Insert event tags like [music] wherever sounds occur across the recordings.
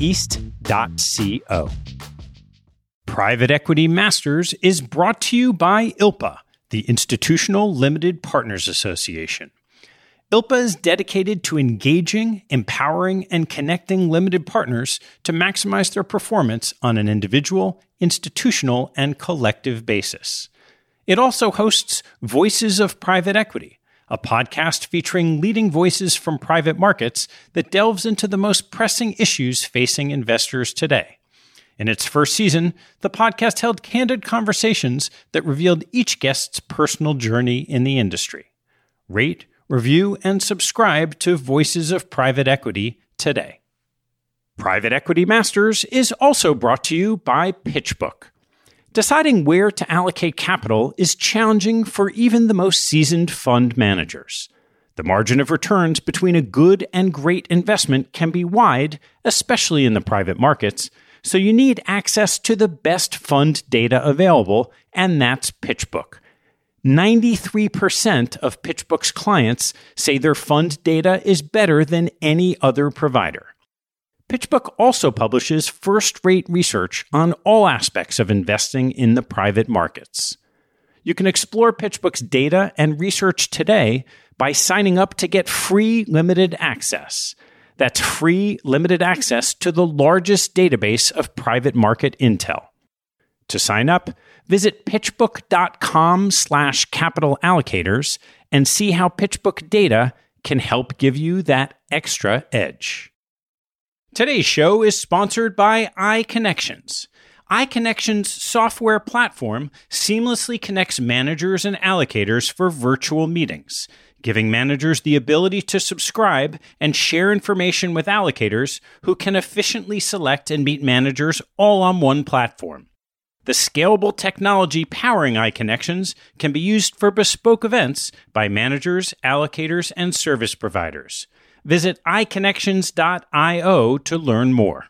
east.co. Private Equity Masters is brought to you by ILPA, the Institutional Limited Partners Association. ILPA is dedicated to engaging, empowering, and connecting limited partners to maximize their performance on an individual, institutional, and collective basis. It also hosts Voices of Private Equity, a podcast featuring leading voices from private markets that delves into the most pressing issues facing investors today. In its first season, the podcast held candid conversations that revealed each guest's personal journey in the industry. Rate, review, and subscribe to Voices of Private Equity today. Private Equity Masters is also brought to you by PitchBook. Deciding where to allocate capital is challenging for even the most seasoned fund managers. The margin of returns between a good and great investment can be wide, especially in the private markets so you need access to the best fund data available, and that's PitchBook. 93% of PitchBook's clients say their fund data is better than any other provider. PitchBook also publishes first rate research on all aspects of investing in the private markets. You can explore PitchBook's data and research today by signing up to get free limited access. That's free, limited access to the largest database of private market intel. To sign up, visit pitchbook.com slash capital allocators and see how PitchBook data can help give you that extra edge. Today's show is sponsored by iConnections. iConnections software platform seamlessly connects managers and allocators for virtual meetings – giving managers the ability to subscribe and share information with allocators who can efficiently select and meet managers all on one platform. The scalable technology powering iConnections can be used for bespoke events by managers, allocators, and service providers. Visit iConnections.io to learn more.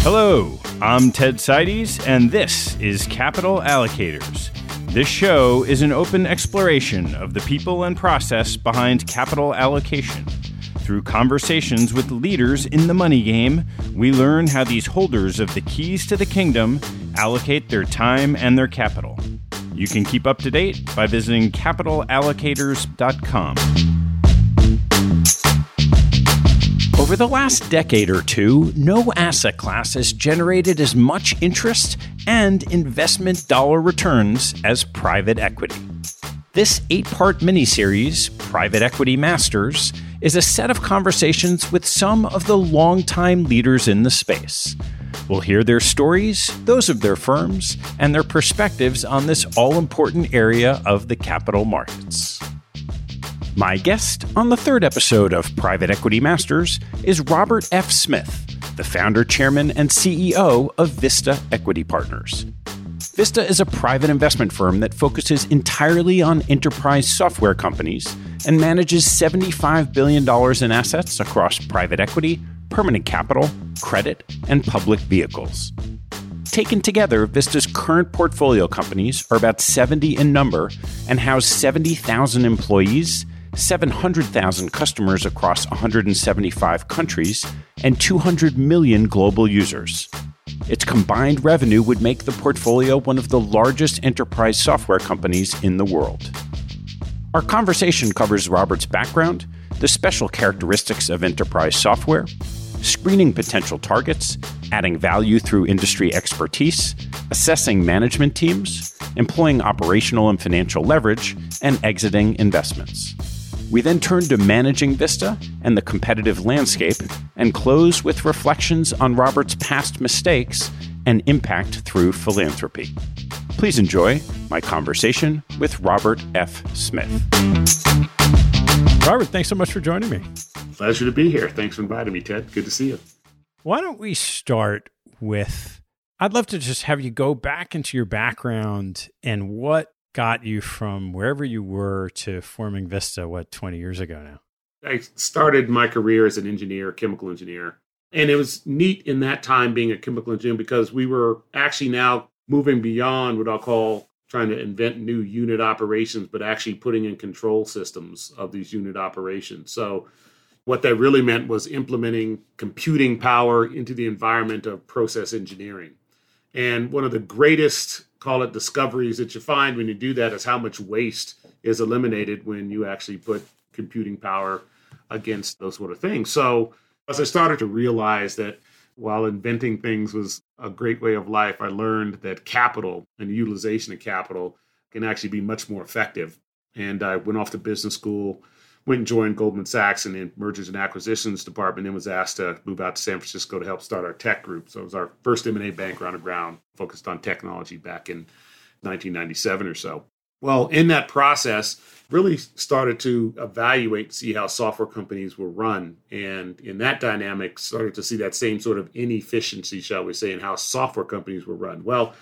Hello, I'm Ted Seides, and this is Capital Allocators. This show is an open exploration of the people and process behind capital allocation. Through conversations with leaders in the money game, we learn how these holders of the keys to the kingdom allocate their time and their capital. You can keep up to date by visiting capitalallocators.com. Over the last decade or two, no asset class has generated as much interest and investment dollar returns as private equity. This eight part miniseries, Private Equity Masters, is a set of conversations with some of the longtime leaders in the space. We'll hear their stories, those of their firms, and their perspectives on this all important area of the capital markets. My guest on the third episode of Private Equity Masters is Robert F. Smith, the founder, chairman, and CEO of Vista Equity Partners. Vista is a private investment firm that focuses entirely on enterprise software companies and manages $75 billion in assets across private equity, permanent capital, credit, and public vehicles. Taken together, Vista's current portfolio companies are about 70 in number and house 70,000 employees, 700,000 customers across 175 countries, and 200 million global users. Its combined revenue would make the portfolio one of the largest enterprise software companies in the world. Our conversation covers Robert's background, the special characteristics of enterprise software, screening potential targets, adding value through industry expertise, assessing management teams, employing operational and financial leverage, and exiting investments. We then turn to managing Vista and the competitive landscape and close with reflections on Robert's past mistakes and impact through philanthropy. Please enjoy my conversation with Robert F. Smith. Robert, thanks so much for joining me. Pleasure to be here. Thanks for inviting me, Ted. Good to see you. Why don't we start with I'd love to just have you go back into your background and what got you from wherever you were to forming Vista, what, 20 years ago now? I started my career as an engineer, chemical engineer. And it was neat in that time being a chemical engineer because we were actually now moving beyond what I'll call trying to invent new unit operations, but actually putting in control systems of these unit operations. So, what that really meant was implementing computing power into the environment of process engineering. And one of the greatest, call it discoveries that you find when you do that is how much waste is eliminated when you actually put computing power against those sort of things. So, as I started to realize that while inventing things was a great way of life, I learned that capital and utilization of capital can actually be much more effective. And I went off to business school, went and joined Goldman Sachs in the mergers and acquisitions department, and was asked to move out to San Francisco to help start our tech group. So it was our first M&A banker on the ground, focused on technology back in 1997 or so. Well, in that process, really started to evaluate, see how software companies were run. And in that dynamic, started to see that same sort of inefficiency, shall we say, in how software companies were run. Well,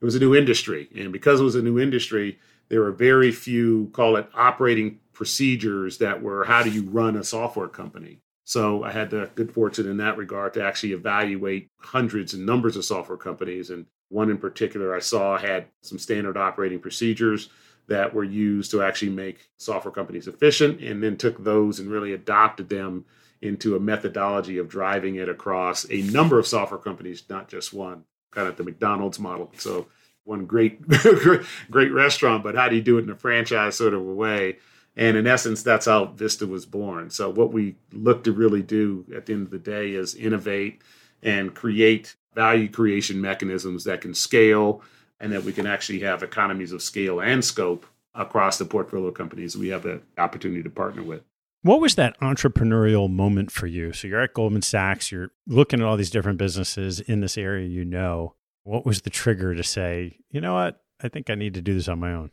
it was a new industry. And because it was a new industry, there were very few, call it operating procedures that were how do you run a software company. So I had the good fortune in that regard to actually evaluate hundreds and numbers of software companies. And one in particular I saw had some standard operating procedures that were used to actually make software companies efficient, and then took those and really adopted them into a methodology of driving it across a number of software companies, not just one, kind of the McDonald's model. So one great, [laughs] great restaurant, but how do you do it in a franchise sort of a way? And in essence, that's how Vista was born. So, what we look to really do at the end of the day is innovate and create value creation mechanisms that can scale and that we can actually have economies of scale and scope across the portfolio companies we have the opportunity to partner with. What was that entrepreneurial moment for you? So, you're at Goldman Sachs, you're looking at all these different businesses in this area you know. What was the trigger to say, you know what, I think I need to do this on my own?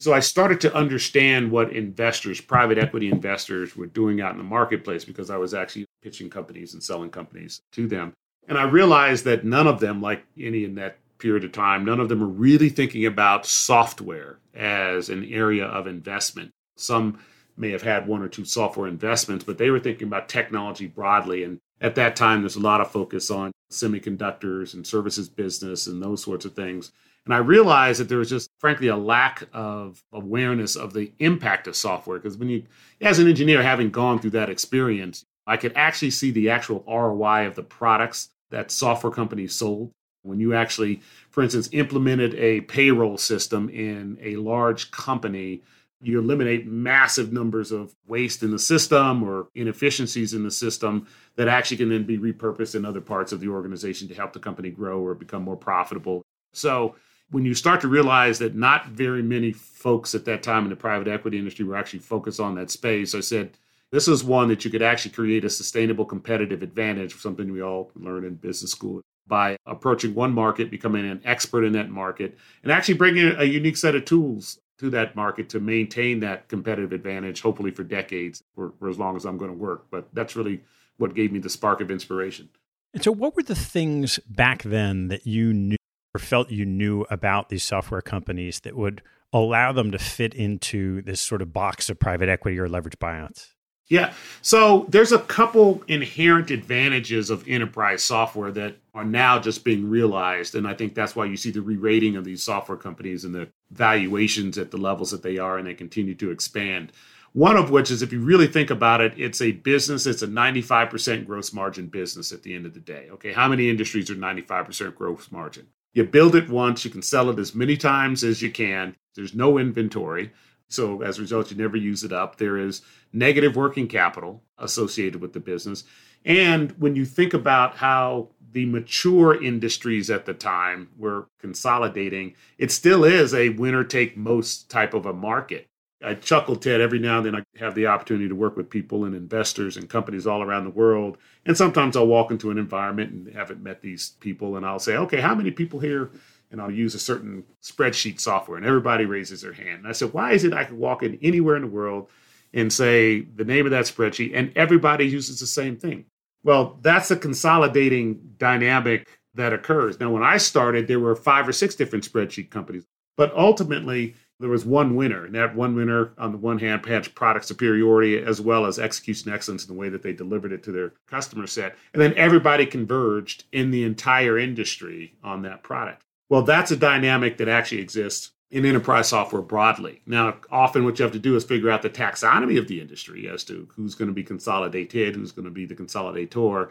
So I started to understand what investors, private equity investors, were doing out in the marketplace because I was actually pitching companies and selling companies to them. And I realized that none of them, like any in that period of time, none of them were really thinking about software as an area of investment. Some may have had one or two software investments, but they were thinking about technology broadly. And at that time, there's a lot of focus on semiconductors and services business and those sorts of things. And I realized that there was just, frankly, a lack of awareness of the impact of software. Because when you, as an engineer, having gone through that experience, I could actually see the actual ROI of the products that software companies sold. When you actually, for instance, implemented a payroll system in a large company, you eliminate massive numbers of waste in the system or inefficiencies in the system that actually can then be repurposed in other parts of the organization to help the company grow or become more profitable. So when you start to realize that not very many folks at that time in the private equity industry were actually focused on that space, I said, this is one that you could actually create a sustainable competitive advantage, something we all learn in business school, by approaching one market, becoming an expert in that market, and actually bringing a unique set of tools to that market to maintain that competitive advantage, hopefully for decades or for as long as I'm going to work. But that's really what gave me the spark of inspiration. And so, what were the things back then that you knew or felt you knew about these software companies that would allow them to fit into this sort of box of private equity or leverage buyouts? Yeah. So there's a couple inherent advantages of enterprise software that are now just being realized. And I think that's why you see the re rating of these software companies and the valuations at the levels that they are, and they continue to expand. One of which is, if you really think about it, it's a business, it's a 95% gross margin business at the end of the day. Okay. How many industries are 95% gross margin? You build it once, you can sell it as many times as you can. There's no inventory. So as a result, you never use it up. There is negative working capital associated with the business. And when you think about how the mature industries at the time were consolidating, it still is a winner take most type of a market. I chuckle, Ted, every now and then I have the opportunity to work with people and investors and companies all around the world. And sometimes I'll walk into an environment and haven't met these people, and I'll say, okay, how many people here and I'll use a certain spreadsheet software, and everybody raises their hand. And I said, why is it I can walk in anywhere in the world and say the name of that spreadsheet, and everybody uses the same thing? Well, that's a consolidating dynamic that occurs. Now, when I started, there were five or six different spreadsheet companies, but ultimately, there was one winner, and that one winner, on the one hand, had product superiority as well as execution excellence in the way that they delivered it to their customer set. And then everybody converged in the entire industry on that product. Well, that's a dynamic that actually exists in enterprise software broadly. Now, often what you have to do is figure out the taxonomy of the industry as to who's going to be consolidated, who's going to be the consolidator.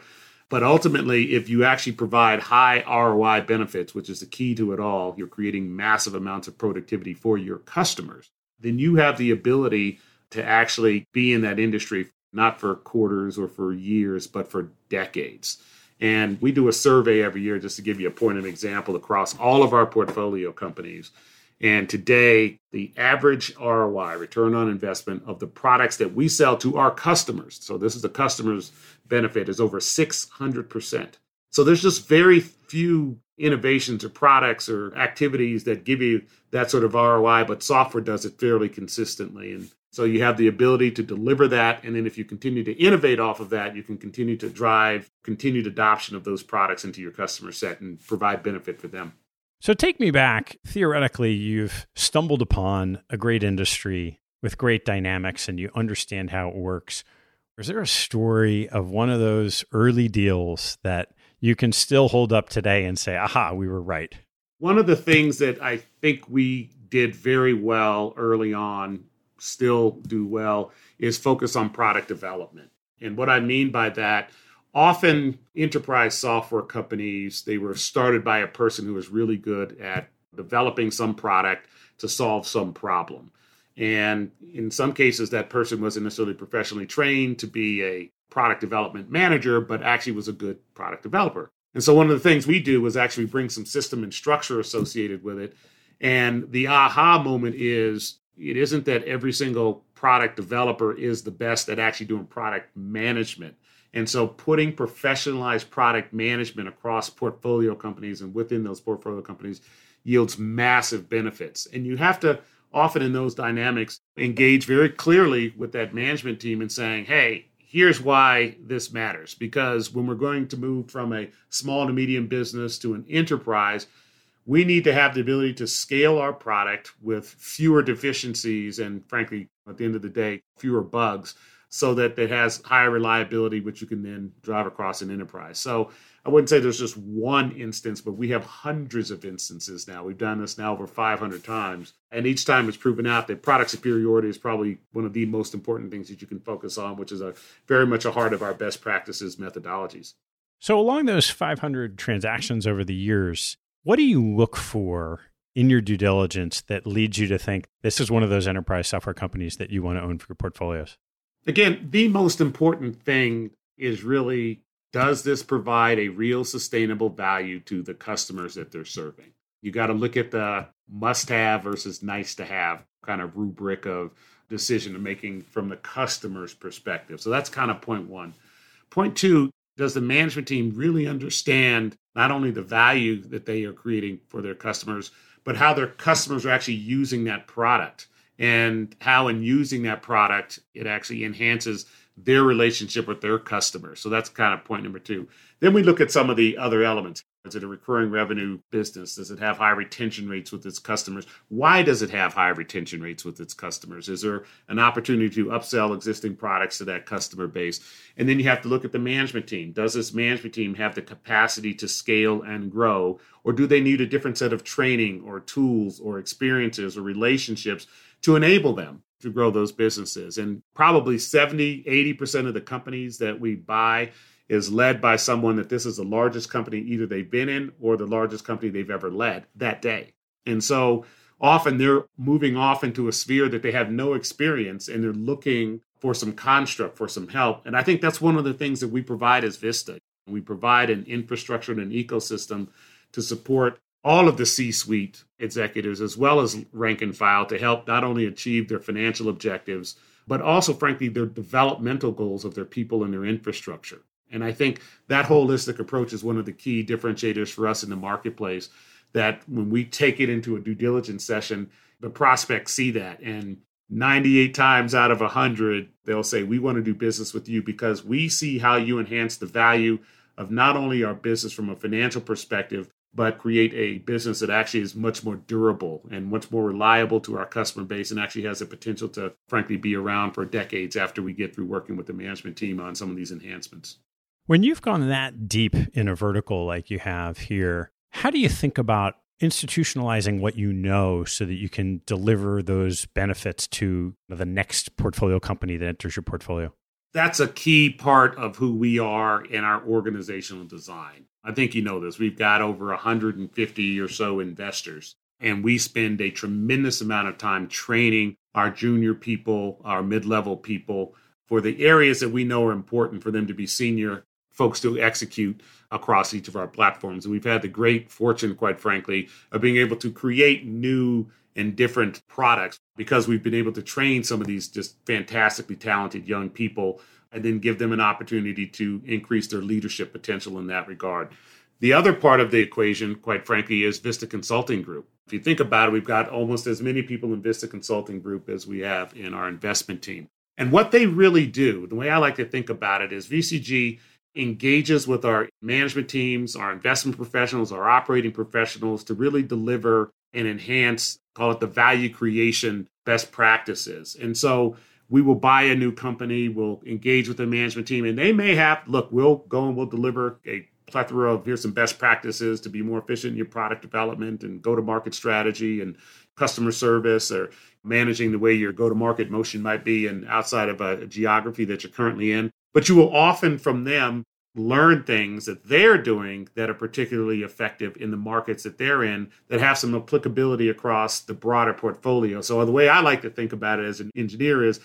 But ultimately, if you actually provide high ROI benefits, which is the key to it all, you're creating massive amounts of productivity for your customers, then you have the ability to actually be in that industry, not for quarters or for years, but for decades. And we do a survey every year just to give you a point of example across all of our portfolio companies. And today, the average ROI, return on investment, of the products that we sell to our customers, so this is the customer's benefit, is over 600%. So there's just very few innovations or products or activities that give you that sort of ROI, but software does it fairly consistently. And so you have the ability to deliver that. And then if you continue to innovate off of that, you can continue to drive continued adoption of those products into your customer set and provide benefit for them. So take me back. Theoretically, you've stumbled upon a great industry with great dynamics and you understand how it works. Is there a story of one of those early deals that you can still hold up today and say, aha, we were right? One of the things that I think we did very well early on still do well is focus on product development. And what I mean by that, often enterprise software companies, they were started by a person who was really good at developing some product to solve some problem. And in some cases, that person wasn't necessarily professionally trained to be a product development manager, but actually was a good product developer. And so one of the things we do is actually bring some system and structure associated with it. And the aha moment is it isn't that every single product developer is the best at actually doing product management. And so putting professionalized product management across portfolio companies and within those portfolio companies yields massive benefits. And you have to often in those dynamics engage very clearly with that management team and saying, hey, here's why this matters. Because when we're going to move from a small to medium business to an enterprise, we need to have the ability to scale our product with fewer deficiencies and frankly at the end of the day fewer bugs so that it has higher reliability which you can then drive across an enterprise. So i wouldn't say there's just one instance but we have hundreds of instances now. We've done this now over 500 times and each time it's proven out that product superiority is probably one of the most important things that you can focus on which is a very much a heart of our best practices methodologies. So along those 500 transactions over the years what do you look for in your due diligence that leads you to think this is one of those enterprise software companies that you want to own for your portfolios? Again, the most important thing is really does this provide a real sustainable value to the customers that they're serving? You got to look at the must have versus nice to have kind of rubric of decision making from the customer's perspective. So that's kind of point one. Point two, does the management team really understand not only the value that they are creating for their customers, but how their customers are actually using that product and how in using that product it actually enhances their relationship with their customers. So that's kind of point number two. Then we look at some of the other elements. Is it a recurring revenue business? Does it have high retention rates with its customers? Why does it have high retention rates with its customers? Is there an opportunity to upsell existing products to that customer base? And then you have to look at the management team. Does this management team have the capacity to scale and grow? Or do they need a different set of training or tools or experiences or relationships to enable them to grow those businesses? And probably 70, 80% of the companies that we buy is led by someone that this is the largest company either they've been in or the largest company they've ever led that day. And so often they're moving off into a sphere that they have no experience and they're looking for some construct, for some help. And I think that's one of the things that we provide as Vista. We provide an infrastructure and an ecosystem to support all of the C suite executives as well as rank and file to help not only achieve their financial objectives, but also, frankly, their developmental goals of their people and their infrastructure. And I think that holistic approach is one of the key differentiators for us in the marketplace. That when we take it into a due diligence session, the prospects see that. And 98 times out of 100, they'll say, We want to do business with you because we see how you enhance the value of not only our business from a financial perspective, but create a business that actually is much more durable and much more reliable to our customer base and actually has the potential to, frankly, be around for decades after we get through working with the management team on some of these enhancements. When you've gone that deep in a vertical like you have here, how do you think about institutionalizing what you know so that you can deliver those benefits to the next portfolio company that enters your portfolio? That's a key part of who we are in our organizational design. I think you know this. We've got over 150 or so investors, and we spend a tremendous amount of time training our junior people, our mid level people for the areas that we know are important for them to be senior folks to execute across each of our platforms. And we've had the great fortune, quite frankly, of being able to create new and different products because we've been able to train some of these just fantastically talented young people and then give them an opportunity to increase their leadership potential in that regard. The other part of the equation, quite frankly, is Vista Consulting Group. If you think about it, we've got almost as many people in Vista Consulting Group as we have in our investment team. And what they really do, the way I like to think about it is VCG engages with our management teams, our investment professionals, our operating professionals to really deliver and enhance, call it the value creation best practices. And so we will buy a new company, we'll engage with the management team, and they may have, look, we'll go and we'll deliver a plethora of here's some best practices to be more efficient in your product development and go to market strategy and customer service or managing the way your go to market motion might be and outside of a, a geography that you're currently in. But you will often from them learn things that they're doing that are particularly effective in the markets that they're in that have some applicability across the broader portfolio. So the way I like to think about it as an engineer is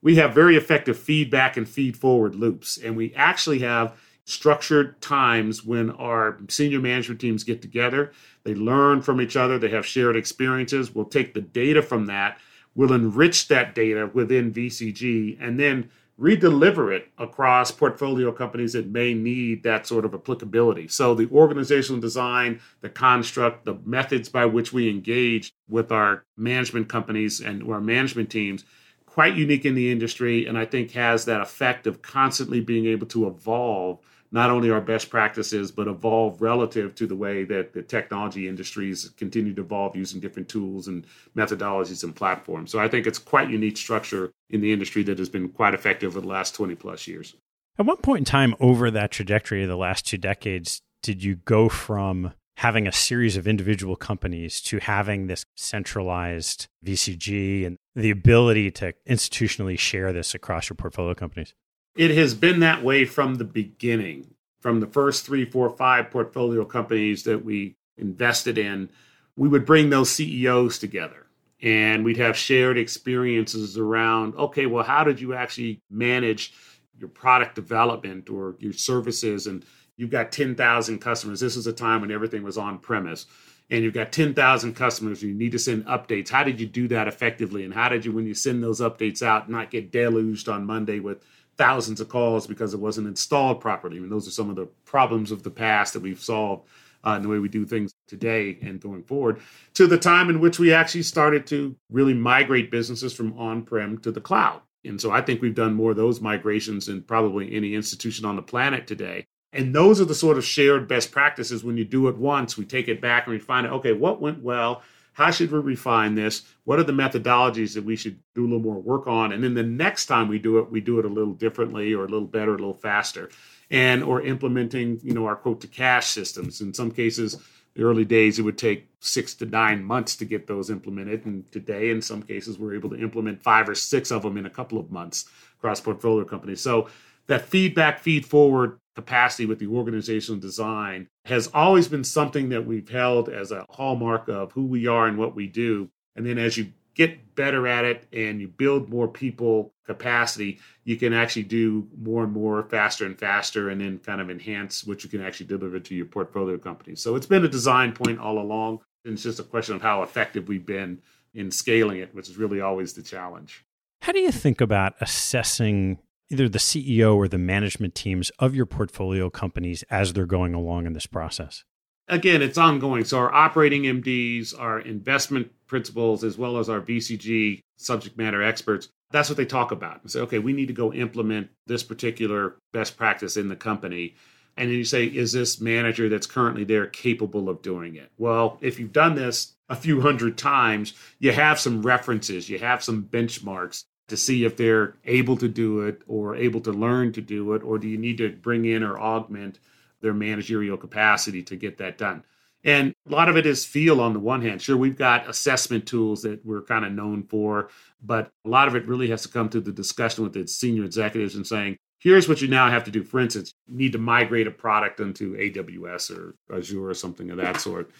we have very effective feedback and feed forward loops. And we actually have structured times when our senior management teams get together, they learn from each other, they have shared experiences. We'll take the data from that, we'll enrich that data within VCG and then redeliver it across portfolio companies that may need that sort of applicability. So the organizational design, the construct, the methods by which we engage with our management companies and our management teams, quite unique in the industry, and I think has that effect of constantly being able to evolve not only our best practices, but evolve relative to the way that the technology industries continue to evolve using different tools and methodologies and platforms. So I think it's quite unique structure in the industry that has been quite effective over the last 20 plus years. At what point in time over that trajectory of the last two decades did you go from having a series of individual companies to having this centralized VCG and the ability to institutionally share this across your portfolio companies? It has been that way from the beginning, from the first three, four, five portfolio companies that we invested in. We would bring those CEOs together and we'd have shared experiences around okay, well, how did you actually manage your product development or your services? And you've got 10,000 customers. This is a time when everything was on premise and you've got 10,000 customers, you need to send updates. How did you do that effectively? And how did you, when you send those updates out, not get deluged on Monday with thousands of calls because it wasn't installed properly. I mean, those are some of the problems of the past that we've solved uh, in the way we do things today and going forward. To the time in which we actually started to really migrate businesses from on-prem to the cloud. And so I think we've done more of those migrations than probably any institution on the planet today. And those are the sort of shared best practices when you do it once, we take it back and we find out, okay, what went well? How should we refine this? What are the methodologies that we should do a little more work on? And then the next time we do it, we do it a little differently or a little better, a little faster. And or implementing, you know, our quote to cash systems. In some cases, the early days it would take six to nine months to get those implemented. And today, in some cases, we're able to implement five or six of them in a couple of months across portfolio companies. So that feedback, feed forward capacity with the organizational design has always been something that we've held as a hallmark of who we are and what we do. And then as you get better at it and you build more people capacity, you can actually do more and more faster and faster and then kind of enhance what you can actually deliver to your portfolio companies. So it's been a design point all along. And it's just a question of how effective we've been in scaling it, which is really always the challenge. How do you think about assessing either the CEO or the management teams of your portfolio companies as they're going along in this process? Again, it's ongoing. So, our operating MDs, our investment principals, as well as our VCG subject matter experts, that's what they talk about. And say, okay, we need to go implement this particular best practice in the company. And then you say, is this manager that's currently there capable of doing it? Well, if you've done this a few hundred times, you have some references, you have some benchmarks to see if they're able to do it or able to learn to do it, or do you need to bring in or augment their managerial capacity to get that done? And a lot of it is feel on the one hand. Sure, we've got assessment tools that we're kind of known for, but a lot of it really has to come to the discussion with the senior executives and saying, here's what you now have to do. For instance, you need to migrate a product into AWS or Azure or something of that sort,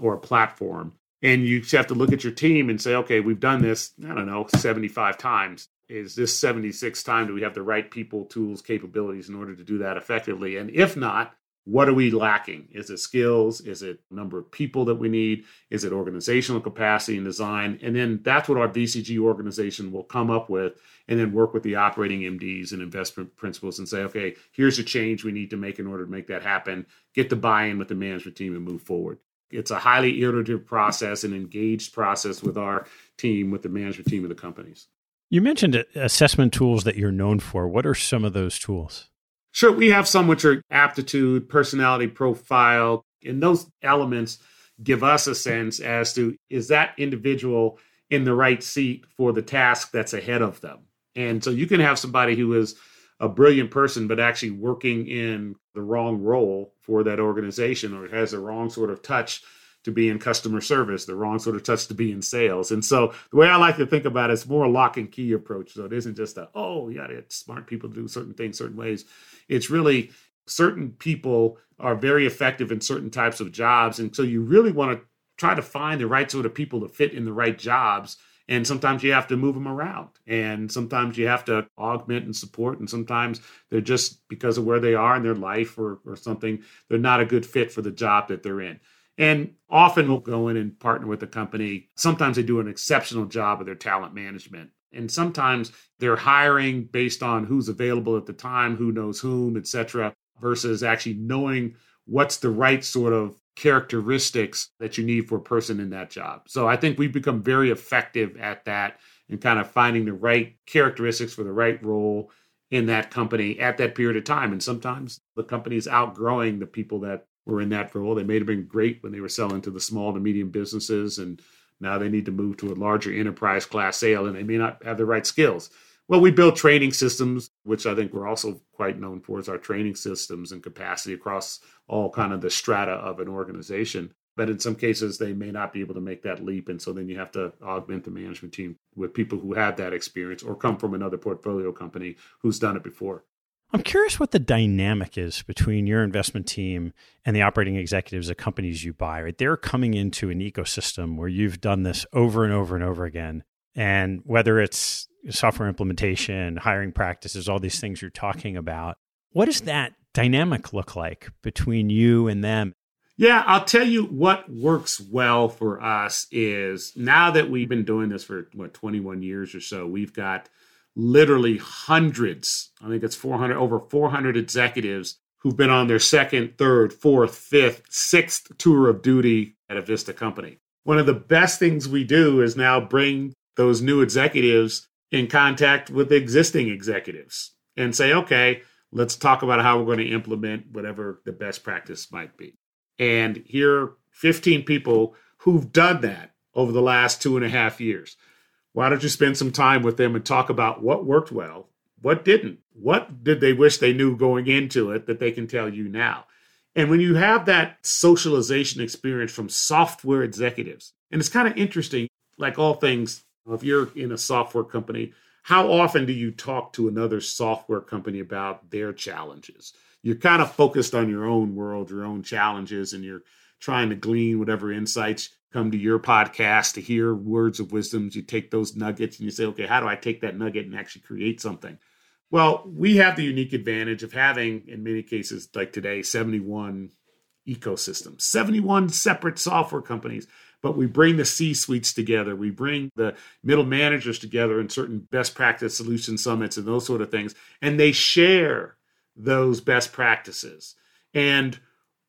or a platform. And you have to look at your team and say, okay, we've done this, I don't know, 75 times. Is this 76th time? Do we have the right people, tools, capabilities in order to do that effectively? And if not, what are we lacking? Is it skills? Is it number of people that we need? Is it organizational capacity and design? And then that's what our VCG organization will come up with and then work with the operating MDs and investment principals and say, okay, here's a change we need to make in order to make that happen. Get the buy in with the management team and move forward. It's a highly iterative process, an engaged process with our team, with the management team of the companies. You mentioned assessment tools that you're known for. What are some of those tools? Sure, we have some which are aptitude, personality profile, and those elements give us a sense as to is that individual in the right seat for the task that's ahead of them. And so you can have somebody who is a brilliant person, but actually working in the wrong role for that organization or it has the wrong sort of touch to be in customer service, the wrong sort of touch to be in sales. And so the way I like to think about it is more a lock and key approach. So it isn't just a, oh, yeah, it's smart people to do certain things certain ways. It's really certain people are very effective in certain types of jobs. And so you really want to try to find the right sort of people to fit in the right jobs and sometimes you have to move them around and sometimes you have to augment and support and sometimes they're just because of where they are in their life or, or something they're not a good fit for the job that they're in. And often we'll go in and partner with the company. Sometimes they do an exceptional job of their talent management. And sometimes they're hiring based on who's available at the time who knows whom etc versus actually knowing what's the right sort of characteristics that you need for a person in that job. So I think we've become very effective at that and kind of finding the right characteristics for the right role in that company at that period of time. And sometimes the company is outgrowing the people that were in that role. They may have been great when they were selling to the small to medium businesses, and now they need to move to a larger enterprise class sale, and they may not have the right skills. Well, we build training systems, which I think we're also quite known for, is our training systems and capacity across all kind of the strata of an organization. But in some cases, they may not be able to make that leap. And so then you have to augment the management team with people who have that experience or come from another portfolio company who's done it before. I'm curious what the dynamic is between your investment team and the operating executives of companies you buy. Right, they're coming into an ecosystem where you've done this over and over and over again, and whether it's software implementation, hiring practices, all these things you're talking about. What does that dynamic look like between you and them? Yeah, I'll tell you what works well for us is now that we've been doing this for what 21 years or so, we've got literally hundreds, I think it's 400 over 400 executives who've been on their second, third, fourth, fifth, sixth tour of duty at a Vista company. One of the best things we do is now bring those new executives in contact with existing executives and say, okay, Let's talk about how we're going to implement whatever the best practice might be. And here are 15 people who've done that over the last two and a half years. Why don't you spend some time with them and talk about what worked well, what didn't, what did they wish they knew going into it that they can tell you now? And when you have that socialization experience from software executives, and it's kind of interesting, like all things, if you're in a software company, how often do you talk to another software company about their challenges? You're kind of focused on your own world, your own challenges, and you're trying to glean whatever insights come to your podcast to hear words of wisdom. You take those nuggets and you say, okay, how do I take that nugget and actually create something? Well, we have the unique advantage of having, in many cases, like today, 71 ecosystems, 71 separate software companies. But we bring the C suites together. We bring the middle managers together in certain best practice solution summits and those sort of things. And they share those best practices. And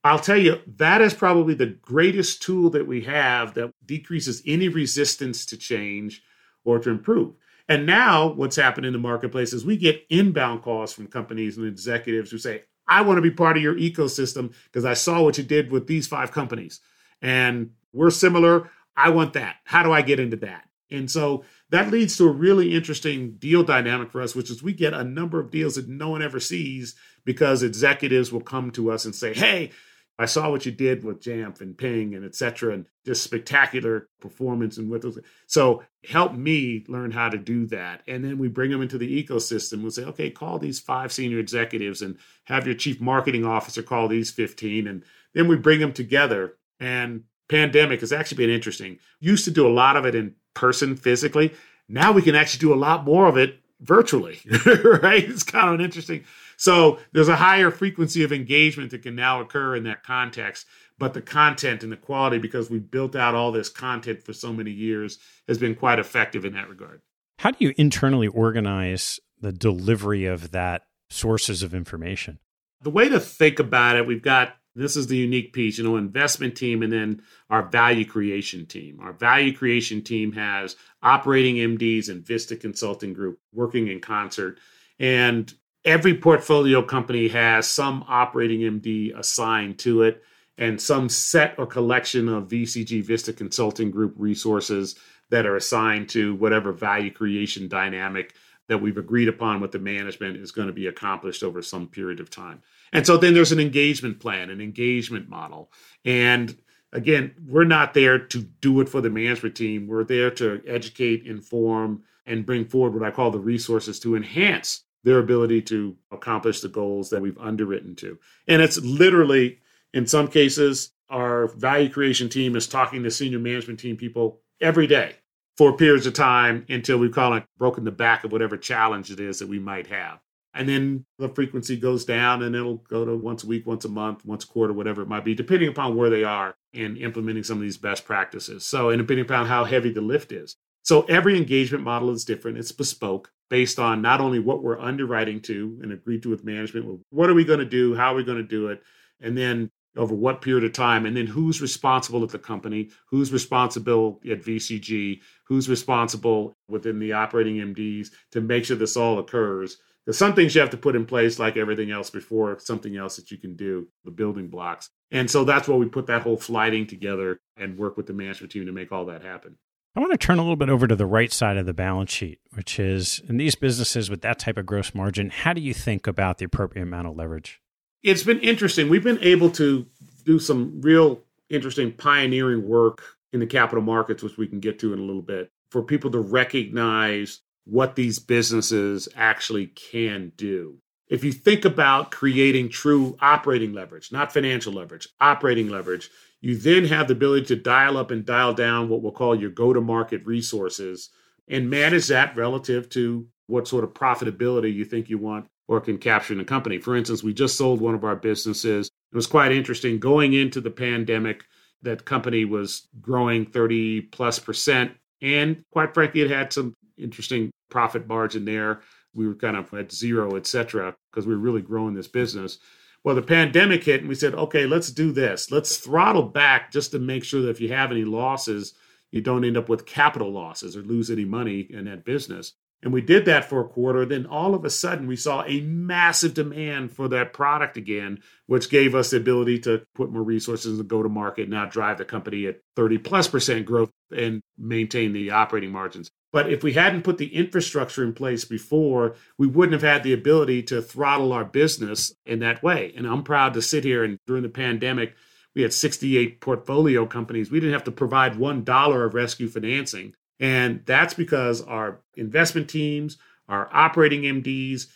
I'll tell you, that is probably the greatest tool that we have that decreases any resistance to change or to improve. And now, what's happened in the marketplace is we get inbound calls from companies and executives who say, I want to be part of your ecosystem because I saw what you did with these five companies. And we're similar. I want that. How do I get into that? And so that leads to a really interesting deal dynamic for us, which is we get a number of deals that no one ever sees because executives will come to us and say, Hey, I saw what you did with Jamf and Ping and et cetera, and just spectacular performance and with those. So help me learn how to do that. And then we bring them into the ecosystem. We'll say, okay, call these five senior executives and have your chief marketing officer call these 15. And then we bring them together. And pandemic has actually been interesting. Used to do a lot of it in person physically. Now we can actually do a lot more of it virtually, [laughs] right? It's kind of an interesting. So there's a higher frequency of engagement that can now occur in that context. But the content and the quality, because we built out all this content for so many years, has been quite effective in that regard. How do you internally organize the delivery of that sources of information? The way to think about it, we've got this is the unique piece, you know, investment team and then our value creation team. Our value creation team has operating MDs and Vista Consulting Group working in concert. And every portfolio company has some operating MD assigned to it and some set or collection of VCG Vista Consulting Group resources that are assigned to whatever value creation dynamic that we've agreed upon with the management is going to be accomplished over some period of time. And so then there's an engagement plan, an engagement model. And again, we're not there to do it for the management team. We're there to educate, inform, and bring forward what I call the resources to enhance their ability to accomplish the goals that we've underwritten to. And it's literally, in some cases, our value creation team is talking to senior management team people every day for periods of time until we've kind of broken the back of whatever challenge it is that we might have and then the frequency goes down and it'll go to once a week once a month once a quarter whatever it might be depending upon where they are in implementing some of these best practices. So and depending upon how heavy the lift is. So every engagement model is different. It's bespoke based on not only what we're underwriting to and agreed to with management what are we going to do? How are we going to do it? And then over what period of time? And then who's responsible at the company? Who's responsible at vcg who's responsible within the operating mds to make sure this all occurs there's some things you have to put in place, like everything else before, something else that you can do, the building blocks. And so that's why we put that whole flighting together and work with the management team to make all that happen. I want to turn a little bit over to the right side of the balance sheet, which is in these businesses with that type of gross margin, how do you think about the appropriate amount of leverage? It's been interesting. We've been able to do some real interesting pioneering work in the capital markets, which we can get to in a little bit, for people to recognize what these businesses actually can do. If you think about creating true operating leverage, not financial leverage, operating leverage, you then have the ability to dial up and dial down what we'll call your go to market resources and manage that relative to what sort of profitability you think you want or can capture in a company. For instance, we just sold one of our businesses. It was quite interesting going into the pandemic. That company was growing 30 plus percent. And quite frankly, it had some interesting profit margin there. We were kind of at zero, et cetera, because we were really growing this business. Well, the pandemic hit, and we said, okay, let's do this. Let's throttle back just to make sure that if you have any losses, you don't end up with capital losses or lose any money in that business. And we did that for a quarter. Then all of a sudden, we saw a massive demand for that product again, which gave us the ability to put more resources to go to market, now drive the company at 30 plus percent growth and maintain the operating margins. But if we hadn't put the infrastructure in place before, we wouldn't have had the ability to throttle our business in that way. And I'm proud to sit here and during the pandemic, we had 68 portfolio companies. We didn't have to provide $1 of rescue financing. And that's because our investment teams, our operating MDs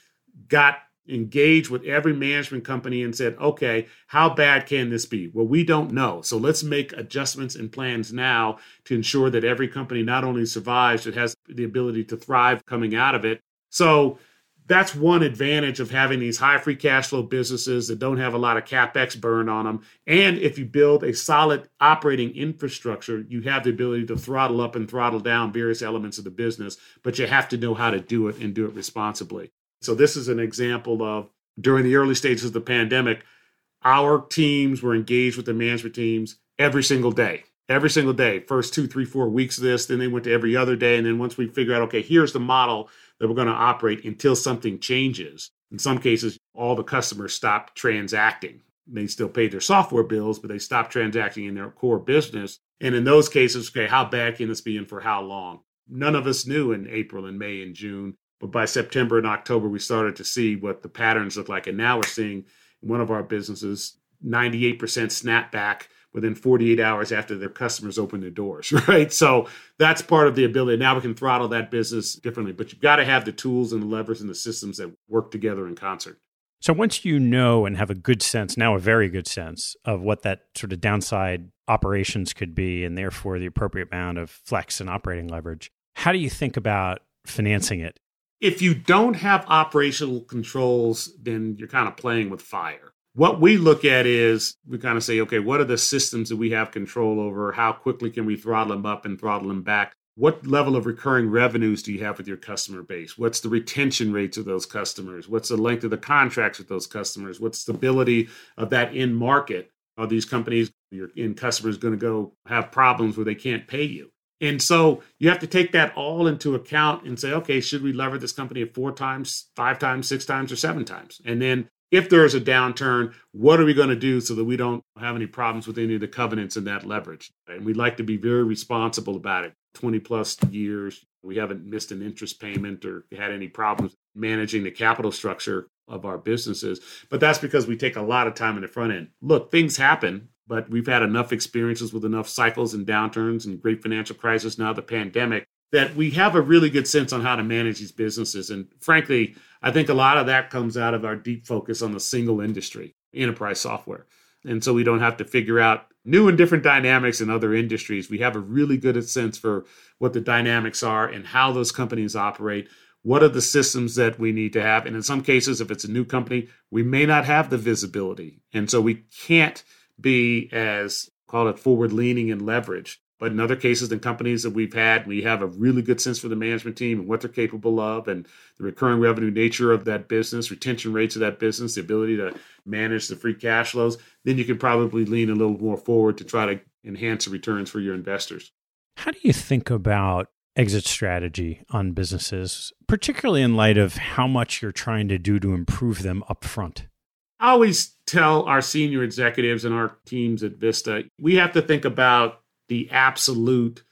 got engaged with every management company and said, okay, how bad can this be? Well, we don't know. So let's make adjustments and plans now to ensure that every company not only survives, it has the ability to thrive coming out of it. So that's one advantage of having these high free cash flow businesses that don't have a lot of capex burn on them. And if you build a solid operating infrastructure, you have the ability to throttle up and throttle down various elements of the business, but you have to know how to do it and do it responsibly. So, this is an example of during the early stages of the pandemic, our teams were engaged with the management teams every single day every single day first two three four weeks of this then they went to every other day and then once we figure out okay here's the model that we're going to operate until something changes. In some cases, all the customers stop transacting. They still pay their software bills, but they stop transacting in their core business. And in those cases, okay, how bad can this be and for how long? None of us knew in April and May and June. But by September and October, we started to see what the patterns look like. And now we're seeing one of our businesses 98% snapback within 48 hours after their customers open their doors, [laughs] right? So that's part of the ability. Now we can throttle that business differently, but you've got to have the tools and the levers and the systems that work together in concert. So once you know and have a good sense, now a very good sense of what that sort of downside operations could be and therefore the appropriate amount of flex and operating leverage, how do you think about financing it? If you don't have operational controls, then you're kind of playing with fire what we look at is we kind of say, okay, what are the systems that we have control over? How quickly can we throttle them up and throttle them back? What level of recurring revenues do you have with your customer base? What's the retention rates of those customers? What's the length of the contracts with those customers? What's stability of that in market? Are these companies, your end customers, going to go have problems where they can't pay you? And so you have to take that all into account and say, okay, should we lever this company at four times, five times, six times, or seven times? And then if there is a downturn, what are we going to do so that we don't have any problems with any of the covenants and that leverage? And we'd like to be very responsible about it. 20 plus years, we haven't missed an interest payment or had any problems managing the capital structure of our businesses. But that's because we take a lot of time in the front end. Look, things happen, but we've had enough experiences with enough cycles and downturns and great financial crisis, now the pandemic, that we have a really good sense on how to manage these businesses. And frankly, I think a lot of that comes out of our deep focus on the single industry, enterprise software. And so we don't have to figure out new and different dynamics in other industries. We have a really good sense for what the dynamics are and how those companies operate. What are the systems that we need to have? And in some cases, if it's a new company, we may not have the visibility. And so we can't be as call it forward leaning and leverage but in other cases, in companies that we've had, we have a really good sense for the management team and what they're capable of and the recurring revenue nature of that business, retention rates of that business, the ability to manage the free cash flows. Then you can probably lean a little more forward to try to enhance the returns for your investors. How do you think about exit strategy on businesses, particularly in light of how much you're trying to do to improve them upfront? I always tell our senior executives and our teams at Vista, we have to think about the absolute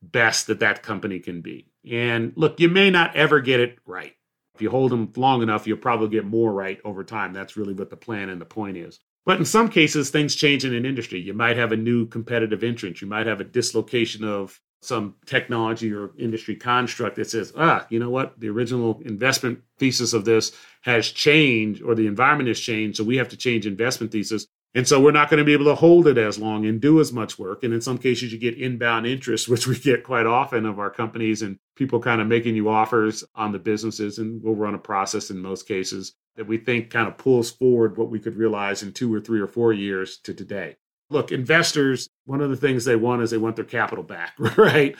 best that that company can be. And look, you may not ever get it right. If you hold them long enough, you'll probably get more right over time. That's really what the plan and the point is. But in some cases, things change in an industry. You might have a new competitive entrant. You might have a dislocation of some technology or industry construct that says, ah, you know what? The original investment thesis of this has changed or the environment has changed. So we have to change investment thesis. And so we're not going to be able to hold it as long and do as much work. And in some cases, you get inbound interest, [laughs] which we get quite often of our companies and people kind of making you offers on the businesses. And we'll run a process in most cases that we think kind of pulls forward what we could realize in two or three or four years to today. Look, investors, one of the things they want is they want their capital back, [laughs] right?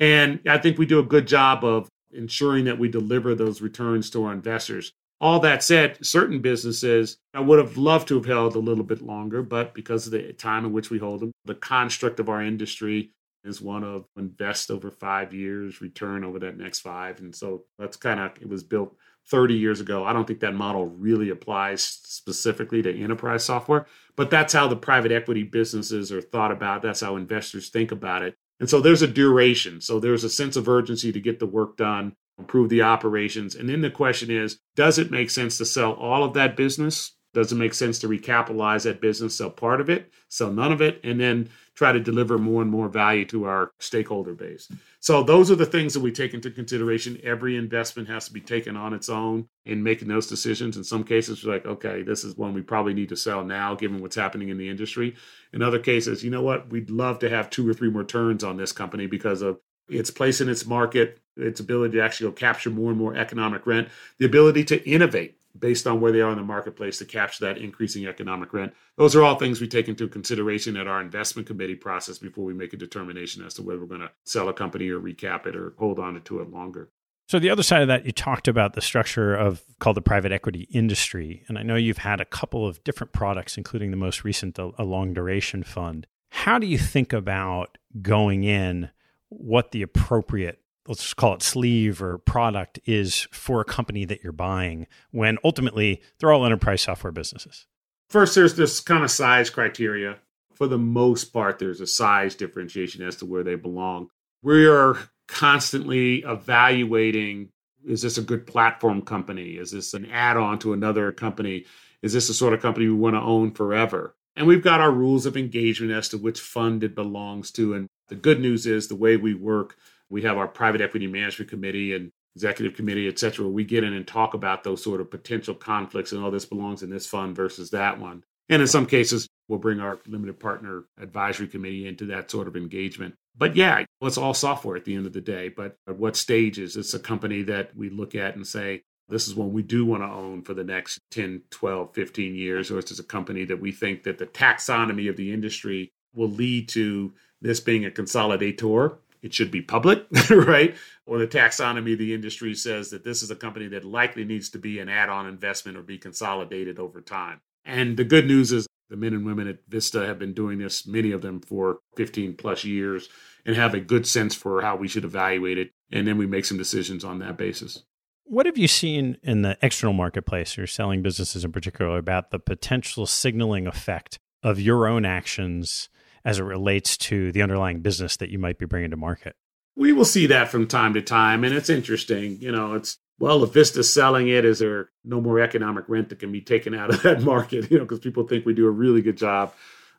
And I think we do a good job of ensuring that we deliver those returns to our investors. All that said, certain businesses I would have loved to have held a little bit longer, but because of the time in which we hold them, the construct of our industry, is one of invest over five years, return over that next five. And so that's kind of, it was built 30 years ago. I don't think that model really applies specifically to enterprise software, but that's how the private equity businesses are thought about. That's how investors think about it. And so there's a duration. So there's a sense of urgency to get the work done, improve the operations. And then the question is does it make sense to sell all of that business does it make sense to recapitalize that business, sell part of it, sell none of it, and then try to deliver more and more value to our stakeholder base? So, those are the things that we take into consideration. Every investment has to be taken on its own in making those decisions. In some cases, we're like, okay, this is one we probably need to sell now, given what's happening in the industry. In other cases, you know what? We'd love to have two or three more turns on this company because of its place in its market, its ability to actually capture more and more economic rent, the ability to innovate based on where they are in the marketplace to capture that increasing economic rent. Those are all things we take into consideration at our investment committee process before we make a determination as to whether we're going to sell a company or recap it or hold on to it longer. So the other side of that, you talked about the structure of called the private equity industry, and I know you've had a couple of different products, including the most recent, a long duration fund. How do you think about going in? What the appropriate let's call it sleeve or product is for a company that you're buying when ultimately they're all enterprise software businesses? First, there's this kind of size criteria. For the most part, there's a size differentiation as to where they belong. We are constantly evaluating is this a good platform company? Is this an add on to another company? Is this the sort of company we want to own forever? And we've got our rules of engagement as to which fund it belongs to. And the good news is the way we work we have our private equity management committee and executive committee, et cetera. We get in and talk about those sort of potential conflicts and all oh, this belongs in this fund versus that one. And in some cases, we'll bring our limited partner advisory committee into that sort of engagement. But yeah, it's all software at the end of the day. But at what stage is this a company that we look at and say, this is one we do want to own for the next 10, 12, 15 years? Or is this a company that we think that the taxonomy of the industry will lead to this being a consolidator it should be public, [laughs] right? Or the taxonomy of the industry says that this is a company that likely needs to be an add on investment or be consolidated over time. And the good news is the men and women at Vista have been doing this, many of them for 15 plus years, and have a good sense for how we should evaluate it. And then we make some decisions on that basis. What have you seen in the external marketplace or selling businesses in particular about the potential signaling effect of your own actions as it relates to the underlying business that you might be bringing to market? We will see that from time to time, and it's interesting. You know, it's well, if Vista's selling it, is there no more economic rent that can be taken out of [laughs] that market? You know, because people think we do a really good job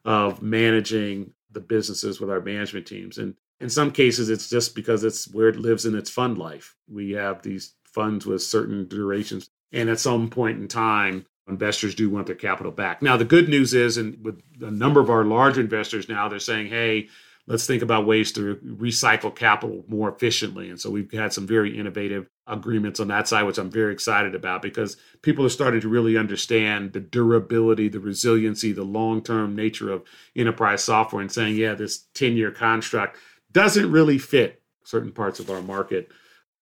of managing the businesses with our management teams, and in some cases, it's just because it's where it lives in its fund life. We have these funds with certain durations, and at some point in time, investors do want their capital back. Now, the good news is, and with a number of our large investors now, they're saying, hey, let's think about ways to recycle capital more efficiently. And so we've had some very innovative agreements on that side, which I'm very excited about because people are starting to really understand the durability, the resiliency, the long term nature of enterprise software and saying, yeah, this 10 year construct doesn't really fit certain parts of our market.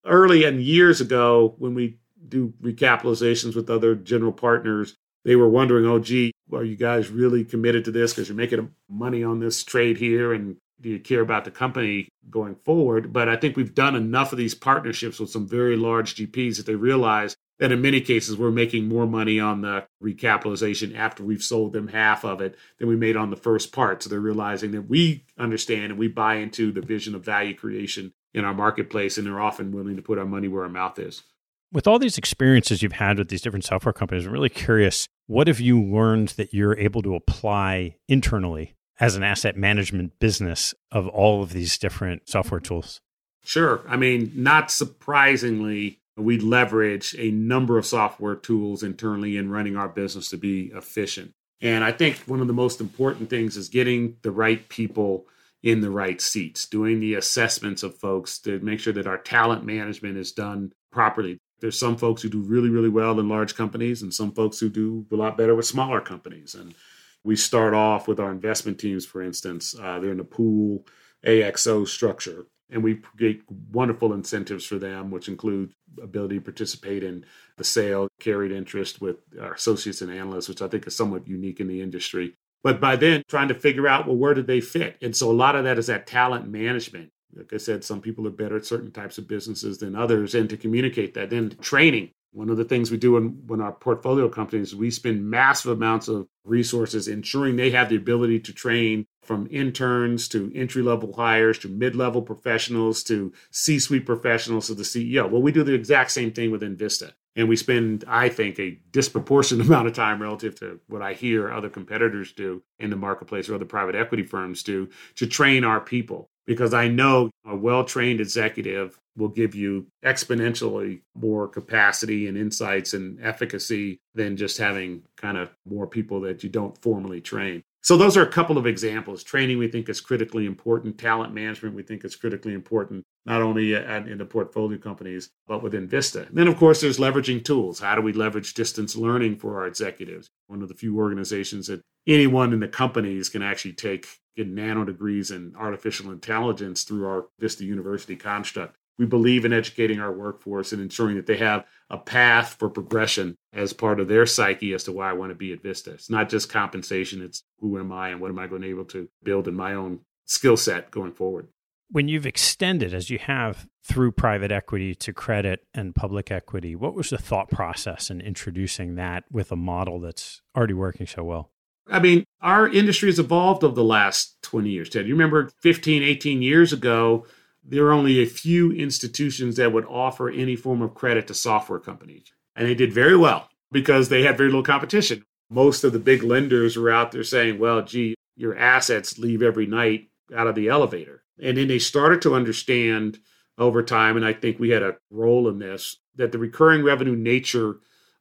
Early and years ago, when we do recapitalizations with other general partners, they were wondering, oh, gee, are you guys really committed to this because you're making money on this trade here? And do you care about the company going forward? But I think we've done enough of these partnerships with some very large GPs that they realize that in many cases we're making more money on the recapitalization after we've sold them half of it than we made on the first part. So they're realizing that we understand and we buy into the vision of value creation in our marketplace, and they're often willing to put our money where our mouth is. With all these experiences you've had with these different software companies, I'm really curious what have you learned that you're able to apply internally as an asset management business of all of these different software tools? Sure. I mean, not surprisingly, we leverage a number of software tools internally in running our business to be efficient. And I think one of the most important things is getting the right people in the right seats, doing the assessments of folks to make sure that our talent management is done properly. There's some folks who do really, really well in large companies, and some folks who do a lot better with smaller companies. And we start off with our investment teams, for instance, uh, they're in a pool AXO structure, and we create wonderful incentives for them, which include ability to participate in the sale, carried interest with our associates and analysts, which I think is somewhat unique in the industry. But by then, trying to figure out, well, where do they fit? And so a lot of that is that talent management. Like I said, some people are better at certain types of businesses than others, and to communicate that. Then training. One of the things we do in, when our portfolio companies, we spend massive amounts of resources ensuring they have the ability to train from interns to entry level hires to mid level professionals to C suite professionals to the CEO. Well, we do the exact same thing within Vista. And we spend, I think, a disproportionate [laughs] amount of time relative to what I hear other competitors do in the marketplace or other private equity firms do to train our people. Because I know a well trained executive will give you exponentially more capacity and insights and efficacy than just having kind of more people that you don't formally train. So those are a couple of examples. Training we think is critically important. Talent management we think is critically important, not only at, in the portfolio companies, but within Vista. And then of course there's leveraging tools. How do we leverage distance learning for our executives? One of the few organizations that anyone in the companies can actually take get nano degrees in artificial intelligence through our Vista University construct we believe in educating our workforce and ensuring that they have a path for progression as part of their psyche as to why I want to be at Vista. It's not just compensation, it's who am I and what am I going to be able to build in my own skill set going forward. When you've extended, as you have through private equity to credit and public equity, what was the thought process in introducing that with a model that's already working so well? I mean, our industry has evolved over the last 20 years, Ted. You remember 15, 18 years ago, there are only a few institutions that would offer any form of credit to software companies. And they did very well because they had very little competition. Most of the big lenders were out there saying, well, gee, your assets leave every night out of the elevator. And then they started to understand over time, and I think we had a role in this, that the recurring revenue nature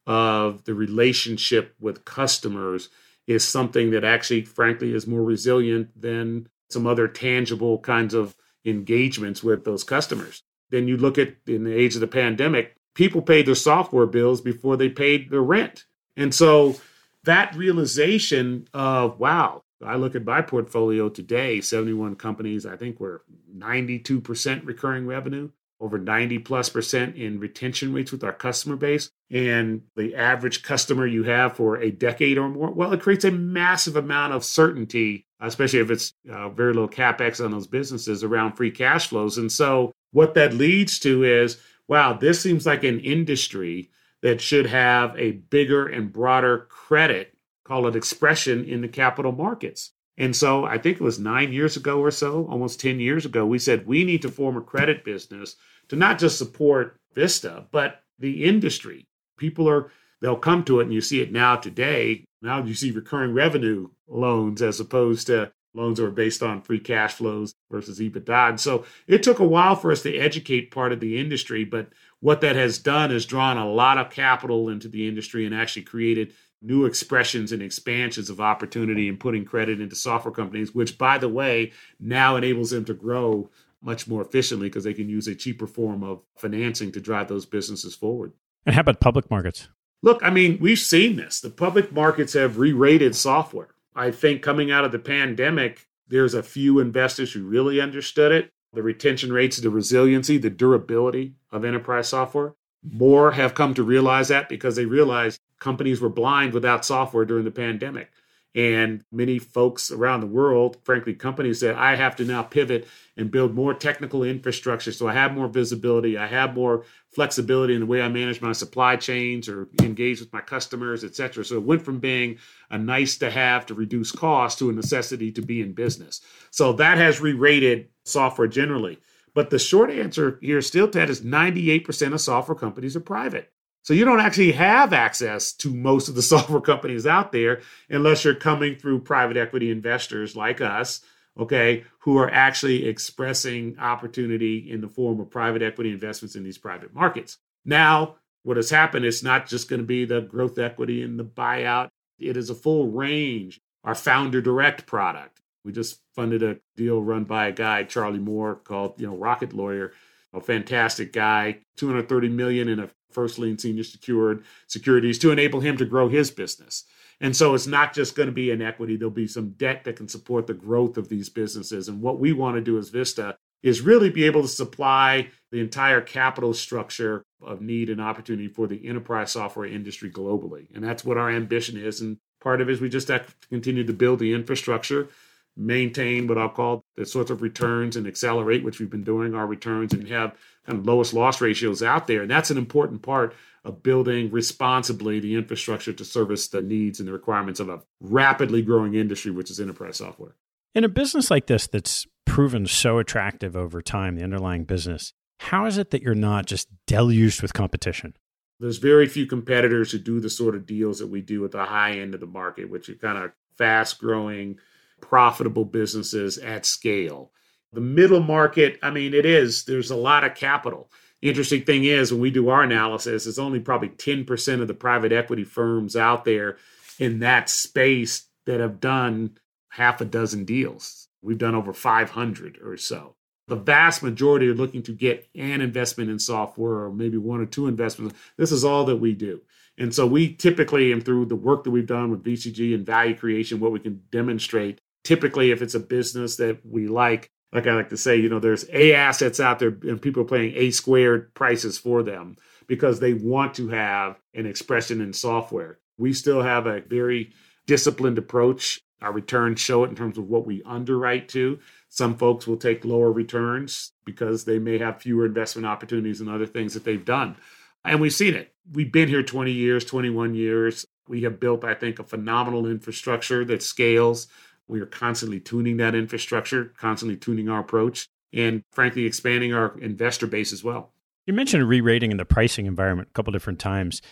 of the relationship with customers is something that actually, frankly, is more resilient than some other tangible kinds of engagements with those customers. Then you look at in the age of the pandemic, people paid their software bills before they paid their rent. And so that realization of, wow, I look at my portfolio today, 71 companies, I think we're 92% recurring revenue, over 90 plus percent in retention rates with our customer base. And the average customer you have for a decade or more, well, it creates a massive amount of certainty especially if it's uh, very low capex on those businesses around free cash flows. And so, what that leads to is wow, this seems like an industry that should have a bigger and broader credit, call it expression, in the capital markets. And so, I think it was nine years ago or so, almost 10 years ago, we said we need to form a credit business to not just support Vista, but the industry. People are, they'll come to it, and you see it now today. Now you see recurring revenue loans as opposed to loans that were based on free cash flows versus EBITDA. And so it took a while for us to educate part of the industry, but what that has done is drawn a lot of capital into the industry and actually created new expressions and expansions of opportunity and putting credit into software companies, which, by the way, now enables them to grow much more efficiently because they can use a cheaper form of financing to drive those businesses forward. And how about public markets? Look, I mean, we've seen this. The public markets have re rated software. I think coming out of the pandemic, there's a few investors who really understood it the retention rates, the resiliency, the durability of enterprise software. More have come to realize that because they realized companies were blind without software during the pandemic. And many folks around the world, frankly, companies said, I have to now pivot and build more technical infrastructure so I have more visibility, I have more flexibility in the way I manage my supply chains or engage with my customers, et cetera. So it went from being a nice to have to reduce cost to a necessity to be in business. So that has re rated software generally. But the short answer here still, Ted, is 98% of software companies are private. So you don't actually have access to most of the [laughs] software companies out there unless you're coming through private equity investors like us, okay, who are actually expressing opportunity in the form of private equity investments in these private markets. Now, what has happened is not just going to be the growth equity and the buyout, it is a full range. Our founder direct product. We just funded a deal run by a guy, Charley Moore, called, you know, Rocket Lawyer, a fantastic guy, 230 million in a first lien senior secured securities to enable him to grow his business. And so it's not just going to be an equity, there'll be some debt that can support the growth of these businesses. And what we want to do as Vista is really be able to supply the entire capital structure of need and opportunity for the enterprise software industry globally. And that's what our ambition is. And part of it is we just have to continue to build the infrastructure, maintain what I'll call the sorts of returns and accelerate, which we've been doing our returns and have kind of lowest loss ratios out there. And that's an important part of building responsibly the infrastructure to service the needs and the requirements of a rapidly growing industry, which is enterprise software. In a business like this that's proven so attractive over time, the underlying business, how is it that you're not just deluged with competition? There's very few competitors who do the sort of deals that we do at the high end of the market, which are kind of fast growing, profitable businesses at scale. The middle market, I mean, it is, there's a lot of capital. The interesting thing is, when we do our analysis, it's only probably 10% of the private equity firms out there in that space that have done half a dozen deals. We've done over 500 or so. The vast majority are looking to get an investment in software or maybe one or two investments. This is all that we do. And so we typically, and through the work that we've done with VCG and value creation, what we can demonstrate, typically if it's a business that we like, like I like to say, you know, there's A assets out there and people are paying A squared prices for them because they want to have an expression in software. We still have a very disciplined approach. Our returns show it in terms of what we underwrite to. Some folks will take lower returns because they may have fewer investment opportunities and other things that they've done. And we've seen it. We've been here 20 years, 21 years. We have built, I think, a phenomenal infrastructure that scales. We are constantly tuning that infrastructure, constantly tuning our approach, and frankly, expanding our investor base as well. You mentioned re rating in the pricing environment a couple different times.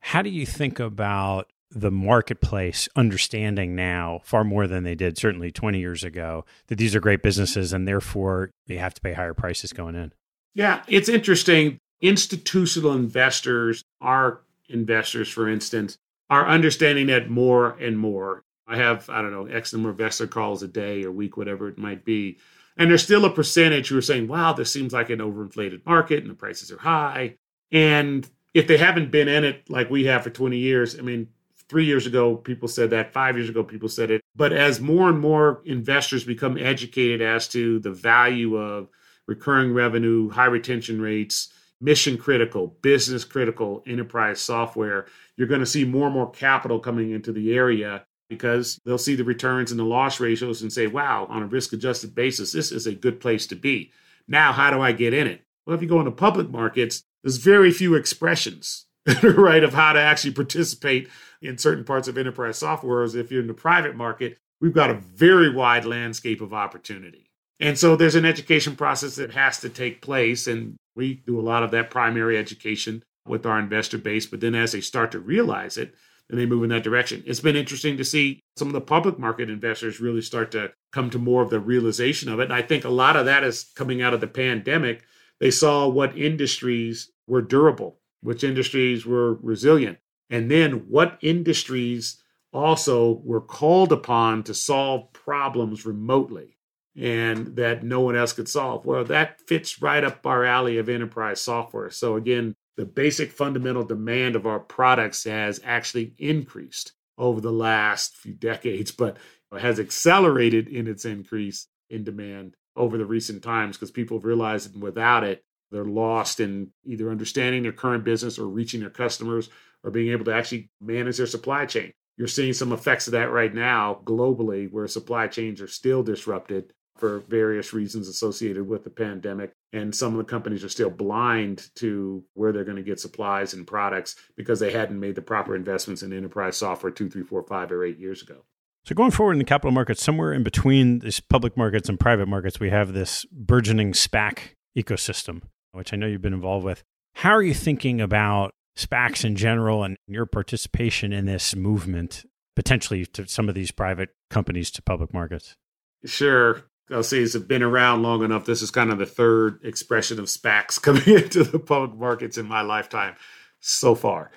How do you think about the marketplace understanding now far more than they did certainly 20 years ago that these are great businesses and therefore they have to pay higher prices going in? Yeah, it's interesting. Institutional investors, our investors, for instance, are understanding that more and more. I have, I don't know, X number of investor calls a day or week, whatever it might be. And there's still a percentage who are saying, wow, this seems like an overinflated market and the prices are high. And if they haven't been in it like we have for 20 years, I mean, three years ago, people said that. Five years ago, people said it. But as more and more investors become educated as to the value of recurring revenue, high retention rates, mission critical, business critical enterprise software, you're going to see more and more capital coming into the area because they'll see the returns and the loss ratios and say, wow, on a risk adjusted basis, this is a good place to be. Now, how do I get in it? Well, if you go into public markets, there's very few expressions, [laughs] right, of how to actually participate in certain parts of enterprise software. As if you're in the private market, we've got a very wide landscape of opportunity. And so there's an education process that has to take place. And we do a lot of that primary education with our investor base. But then as they start to realize it, then they move in that direction. It's been interesting to see some of the public market investors really start to come to more of the realization of it. And I think a lot of that is coming out of the pandemic. They saw what industries were durable, which industries were resilient, and then what industries also were called upon to solve problems remotely and that no one else could solve. Well, that fits right up our alley of enterprise software. So, again, the basic fundamental demand of our products has actually increased over the last few decades, but has accelerated in its increase in demand over the recent times because people have realized without it, they're lost in either understanding their current business or reaching their customers or being able to actually manage their supply chain. You're seeing some effects of that right now globally where supply chains are still disrupted for various reasons associated with the pandemic. And some of the companies are still blind to where they're going to get supplies and products because they hadn't made the proper investments in enterprise software two, three, four, five, or eight years ago. So, going forward in the capital markets, somewhere in between these public markets and private markets, we have this burgeoning SPAC ecosystem, which I know you've been involved with. How are you thinking about SPACs in general and your participation in this movement, potentially to some of these private companies to public markets? Sure. LCs have been around long enough. This is kind of the third expression of SPACs [laughs] coming into the public markets in my lifetime so far.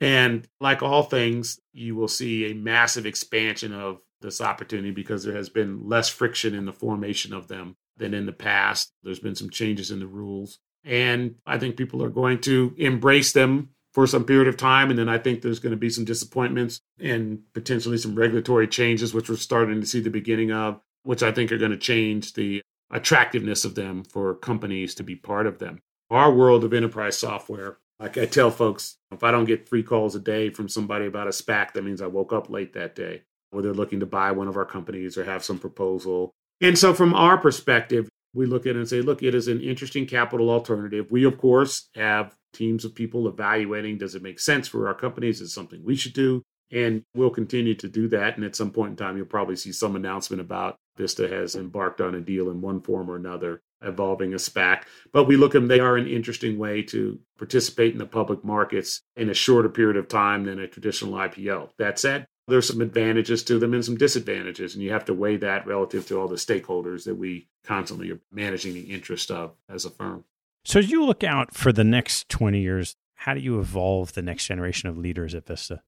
And like all things, you will see a massive expansion of this opportunity because there has been less friction in the formation of them than in the past. There's been some changes in the rules. And I think people are going to embrace them for some period of time. And then I think there's going to be some disappointments and potentially some regulatory changes, which we're starting to see the beginning of which I think are going to change the attractiveness of them for companies to be part of them. Our world of enterprise software, Like I tell folks, if I don't get three calls a day from somebody about a SPAC, that means I woke up late that day, or they're looking to buy one of our companies or have some proposal. And so, from our perspective, we look at it and say, look, it is an interesting capital alternative. We, of course, have teams of people evaluating does it make sense for our companies? Is something we should do? And we'll continue to do that. And at some point in time, you'll probably see some announcement about Vista has embarked on a deal in one form or another involving a SPAC. But we look at them, they are an interesting way to participate in the public markets in a shorter period of time than a traditional IPO. That said, there's some advantages to them and some disadvantages, and you have to weigh that relative to all the stakeholders that we constantly are managing the interest of as a firm. So, as you look out for the next 20 years, how do you evolve the next generation of leaders at Vista?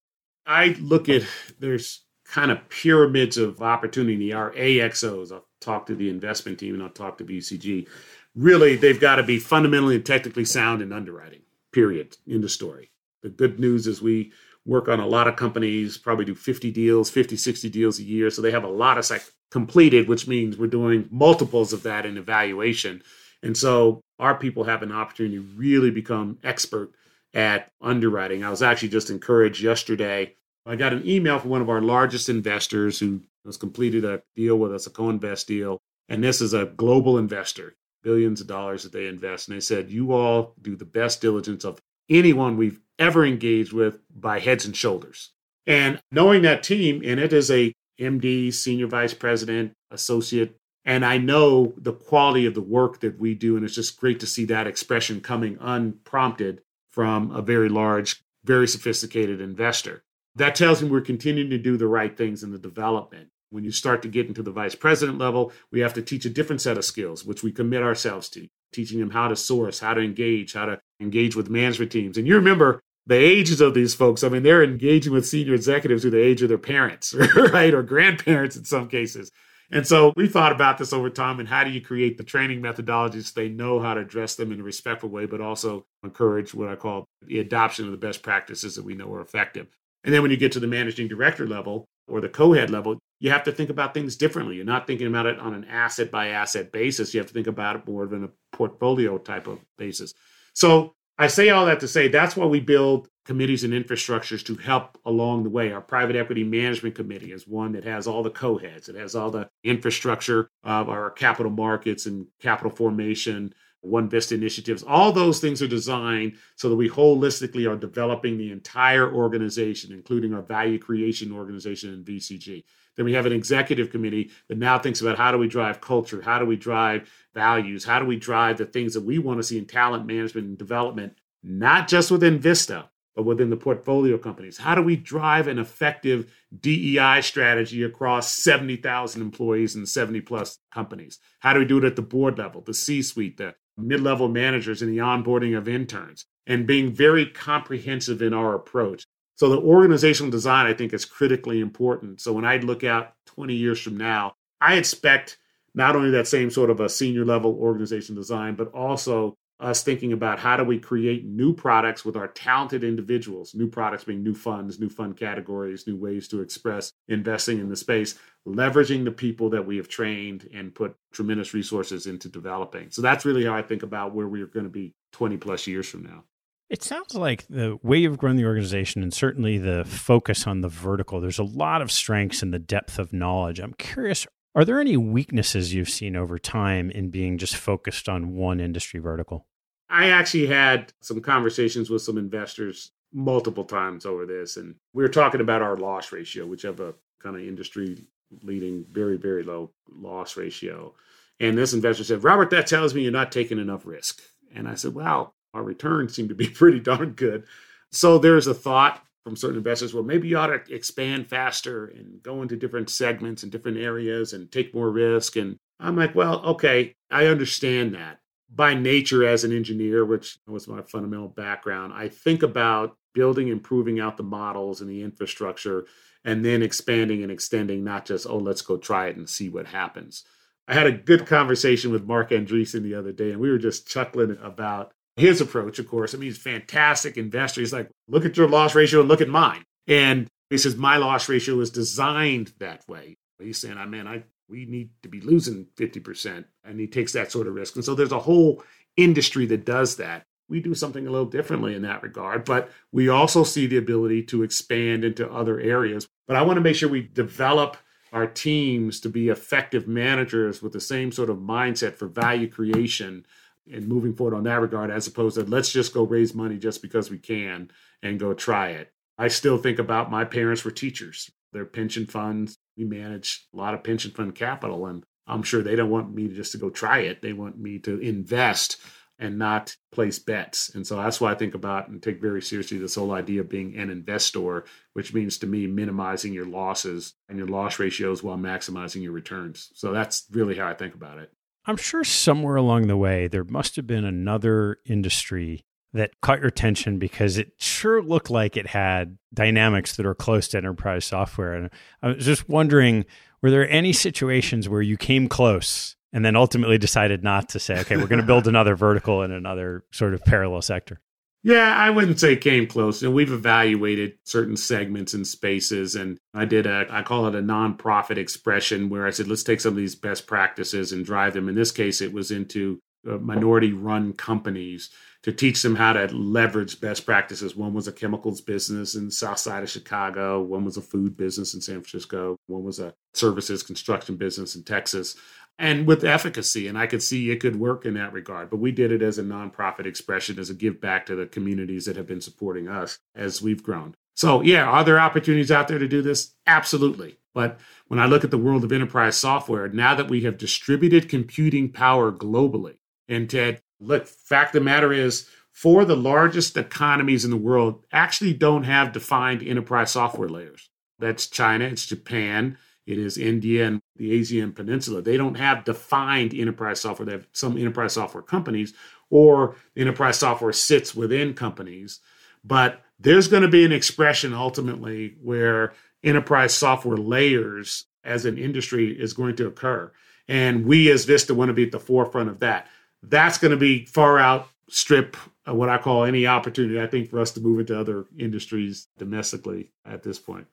I look at there's kind of pyramids of opportunity. Our AXOs, I'll talk to the investment team and I'll talk to VCG. Really, they've got to be fundamentally and technically sound in underwriting, period, in the story. The good news is we work on a lot of companies, probably do 50 deals, 50, 60 deals a year. So they have a lot of like completed, which means we're doing multiples of that in evaluation. And so our people have an opportunity to really become expert at underwriting. I was actually just encouraged yesterday. I got an email from one of our largest investors who has completed a deal with us, a co invest deal. And this is a global investor, billions of dollars that they invest. And they said, You all do the best diligence of anyone we've ever engaged with by heads and shoulders. And knowing that team, and it is a MD, senior vice president, associate, and I know the quality of the work that we do. And it's just great to see that expression coming unprompted from a very large, very sophisticated investor. That tells me we're continuing to do the right things in the development. When you start to get into the vice president level, we have to teach a different set of skills, which we commit ourselves to, teaching them how to source, how to engage, how to engage with management teams. And you remember the ages of these folks. I mean, they're engaging with senior executives who the age of their parents, [laughs] right? Or grandparents in some cases. And so we thought about this over time and how do you create the training methodologies so they know how to address them in a respectful way, but also encourage what I call the adoption of the best practices that we know are effective. And then when you get to the managing director level or the co-head level, you have to think about things differently. You're not thinking about it on an asset by asset basis. You have to think about it more than a portfolio type of basis. So I say all that to say that's why we build committees and infrastructures to help along the way. Our private equity management committee is one that has all the co-heads. It has all the infrastructure of our capital markets and capital formation, One Vista initiatives. All those things are designed so that we holistically are developing the entire organization, including our value creation organization in VCG. Then we have an executive committee that now thinks about how do we drive culture? How do we drive values? How do we drive the things that we want to see in talent management and development, not just within Vista, but within the portfolio companies? How do we drive an effective DEI strategy across 70,000 employees and 70 plus companies? How do we do it at the board level, the C suite, the mid level managers, and the onboarding of interns? And being very comprehensive in our approach. So the organizational design, I think, is critically important. So when I look out 20 years from now, I expect not only that same sort of a senior level organization design, but also us thinking about how do we create new products with our talented individuals, new products being new funds, new fund categories, new ways to express investing in the space, leveraging the people that we have trained and put tremendous resources into developing. So that's really how I think about where we're going to be 20 plus years from now. It sounds like the way you've grown the organization and certainly the focus on the vertical, there's a lot of strengths in the depth of knowledge. I'm curious, are there any weaknesses you've seen over time in being just focused on one industry vertical? I actually had some conversations with some investors multiple times over this, and we were talking about our loss ratio, which have a kind of industry leading, very, very low loss ratio. And this investor said, Robert, that tells me you're not taking enough risk. And I said, Well, our returns seem to be [laughs] pretty darn good. So there's a thought from certain investors, well, maybe you ought to expand faster and go into different segments and different areas and take more risk. And I'm like, well, okay, I understand that. By nature, as an engineer, which was my fundamental background, I think about building and proving out the models and the infrastructure and then expanding and extending, not just, oh, let's go try it and see what happens. I had a good conversation with Marc Andreessen the other day, and we were just chuckling about his approach, of course, I mean, he's fantastic investor. He's like, look at your loss ratio and look at mine. And he says, my loss ratio is designed that way. He's saying, ah, I mean, I we need to be losing 50%. And he takes that sort of risk. And so there's a whole industry that does that. we do something a little differently in that regard. But we also see the ability to expand into other areas. But I want to make sure we develop our teams to be effective managers with the same sort of mindset for value creation and moving forward on that regard, as opposed to let's just go raise money just because we can and go try it. I still think about my parents were teachers. Their pension funds, we manage a lot of pension fund capital, and I'm sure they don't want me just to go try it. They want me to invest and not place bets. And so that's why I think about and take very seriously this whole idea of being an investor, which means to me minimizing your losses and your loss ratios while maximizing your returns. So that's really how I think about it. I'm sure somewhere along the way, there must have been another industry that caught your attention because it sure looked like it had dynamics that are close to enterprise software. And I was just wondering were there any situations where you came close and then ultimately decided not to say, okay, we're going [laughs] to build another vertical in another sort of parallel sector? Yeah, I wouldn't say came close. And we've evaluated certain segments and spaces. And I did a, I call it a nonprofit expression where I said, let's take some of these best practices and drive them. In this case, it was into uh, minority run companies to teach them how to leverage best practices. One was a chemicals business in the south side of Chicago, one was a food business in San Francisco, one was a services construction business in Texas and with efficacy. And I could see it could work in that regard. But we did it as a nonprofit expression, as a give back to the communities that have been supporting us as we've grown. So, yeah, are there opportunities out there to do this? Absolutely. But when I look at the world of enterprise software, now that we have distributed computing power globally, and Ted, look, fact of the matter is, four of the largest economies in the world actually don't have defined enterprise software layers. That's China, it's Japan, it is India and the Asian Peninsula. They don't have defined enterprise software. They have some enterprise software companies, or enterprise software sits within companies. But there's going to be an expression ultimately where enterprise software layers as an industry is going to occur. And we as Vista want to be at the forefront of that. That's going to be far outstrip uh, what I call any opportunity, I think, for us to move into other industries domestically at this point.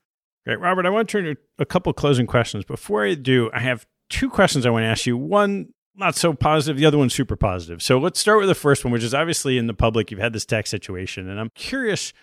Great. Robert, I want to turn to a couple closing questions. Before I do, I have two questions I want to ask you. One, not so positive, the other one, super positive. So let's start with the first one, which is obviously in the public, you've had this tax situation. And I'm curious,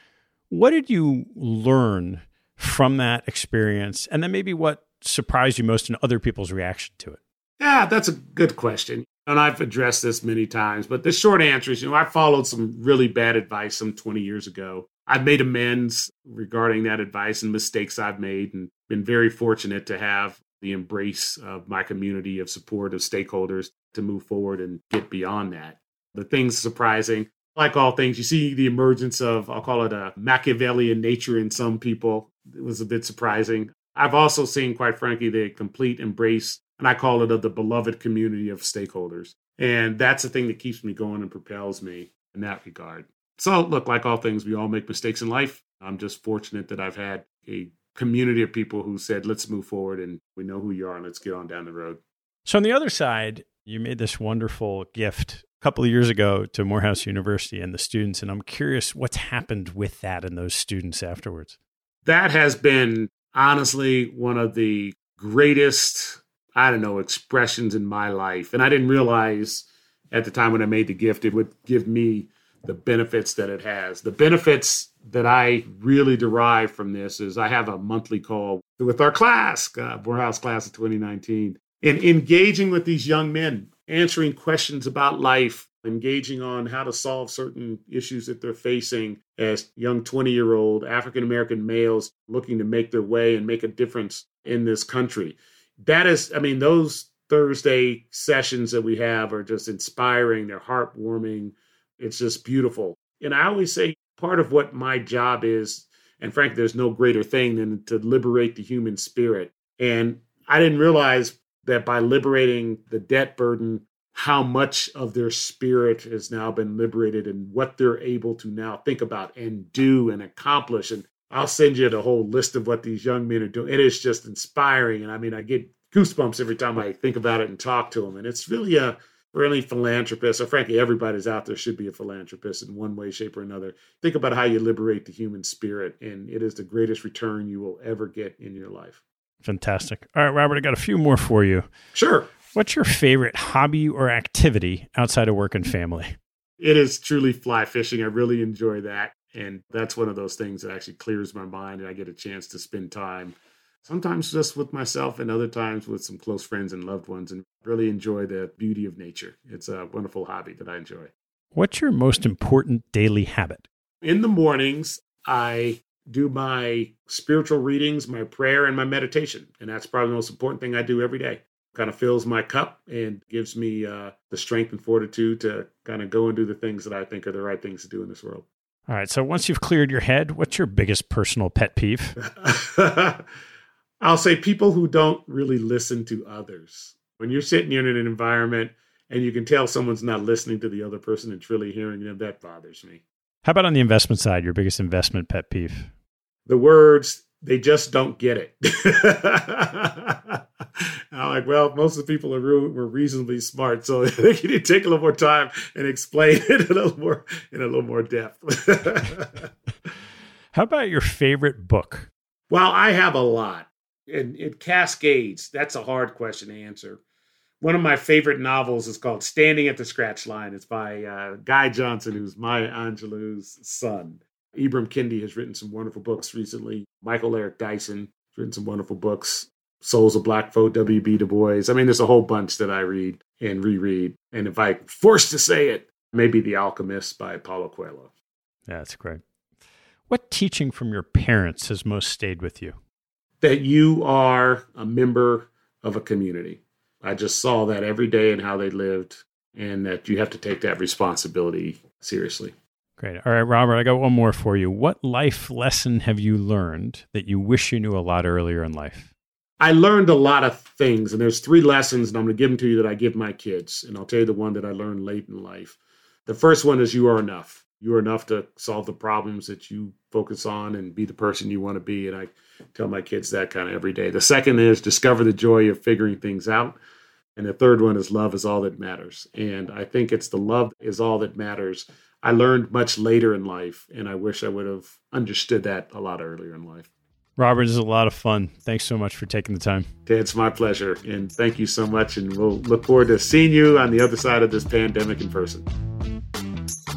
what did you learn from that experience? And then maybe what surprised you most in other people's reaction to it? Yeah, that's a good question. And I've addressed this many times, but the short answer is, you know, I followed some really bad advice some 20 years ago I've made amends regarding that advice and mistakes I've made, and been very fortunate to have the embrace of my community of support of stakeholders to move forward and get beyond that. The things surprising, like all things, you see the emergence of, I'll call it a Machiavellian nature in some people. It was a bit surprising. I've also seen, quite frankly, the complete embrace, and I call it of the beloved community of stakeholders. And that's the thing that keeps me going and propels me in that regard. So, look, like all things, we all make mistakes in life. I'm just fortunate that I've had a community of people who said, let's move forward and we know who you are and let's get on down the road. So, on the other side, you made this wonderful gift a couple of years ago to Morehouse University and the students. And I'm curious what's happened with that and those students afterwards. That has been honestly one of the greatest, I don't know, expressions in my life. And I didn't realize at the time when I made the gift, it would give me the benefits that it has. The benefits that I really derive from this is I have a monthly call with our class, uh, Morehouse class of 2019, and engaging with these young men, answering questions about life, engaging on how to solve certain issues that they're facing as young 20 year old African American males looking to make their way and make a difference in this country. That is, I mean, those Thursday sessions that we have are just inspiring, they're heartwarming it's just beautiful. And I always say part of what my job is, and frankly, there's no greater thing than to liberate the human spirit. And I didn't realize that by liberating the debt burden, how much of their spirit has now been liberated and what they're able to now think about and do and accomplish. And I'll send you the whole list of what these young men are doing. It is just inspiring. And I mean, I get goosebumps every time I think about it and talk to them. And it's really a, or any philanthropist, or frankly, everybody's out there should be a philanthropist in one way, shape, or another. Think about how you liberate the human spirit, and it is the greatest return you will ever get in your life. Fantastic. All right, Robert, I got a few more for you. Sure. What's your favorite hobby or activity outside of work and family? it is truly fly fishing. I really enjoy that. And that's one of those things that actually clears my mind and I get a chance to spend time sometimes just with myself and other times with some close friends and loved ones and really enjoy the beauty of nature. It's a wonderful hobby that I enjoy. What's your most important daily habit? In the mornings, I do my spiritual readings, my prayer, and my meditation. And that's probably the most important thing I do every day. Kind of fills my cup and gives me uh, the strength and fortitude to kind of go and do the things that I think are the right things to do in this world. All right. So once you've cleared your head, what's your biggest personal pet peeve? [laughs] I'll say people who don't really listen to others. When you're sitting in an environment and you can tell someone's not listening to the other person and truly hearing them, that bothers me. How about on the investment side, your biggest investment pet peeve? The words, they just don't get it. [laughs] I'm like, well, most of the people in the room were reasonably smart, so you need to take a little more time and explain [laughs] it a little more in a little more depth. [laughs] How about your favorite book? Well, I have a lot and it cascades. That's a hard question to answer. One of my favorite novels is called Standing at the Scratch Line. It's by uh, Guy Johnson, who's Maya Angelou's son. Ibram Kendi has written some wonderful books recently. Michael Eric Dyson has written some wonderful books. Souls of Black Folk, W.B. Du Bois. I mean, there's a whole bunch that I read and reread. And if I forced to say it, maybe The Alchemist by Paulo Coelho. Yeah, that's great. What teaching from your parents has most stayed with you? That you are a member of a community. I just saw that every day in how they lived, and that you have to take that responsibility seriously. Great. All right, Robert, I got one more for you. What life lesson have you learned that you wish you knew a lot earlier in life? I learned a lot of things, and there's three lessons, and I'm going to give them to you that I give my kids. And I'll tell you the one that I learned late in life. The first one is you are enough. You are enough to solve the problems that you focus on and be the person you want to be. And I tell my kids that kind of every day. The second is discover the joy of figuring things out. And the third one is love is all that matters. And I think it's the love is all that matters. I learned much later in life, and I wish I would have understood that a lot earlier in life. Robert, this is a lot of fun. Thanks so much for taking the time. It's my pleasure. And thank you so much. And we'll look forward to seeing you on the other side of this pandemic in person.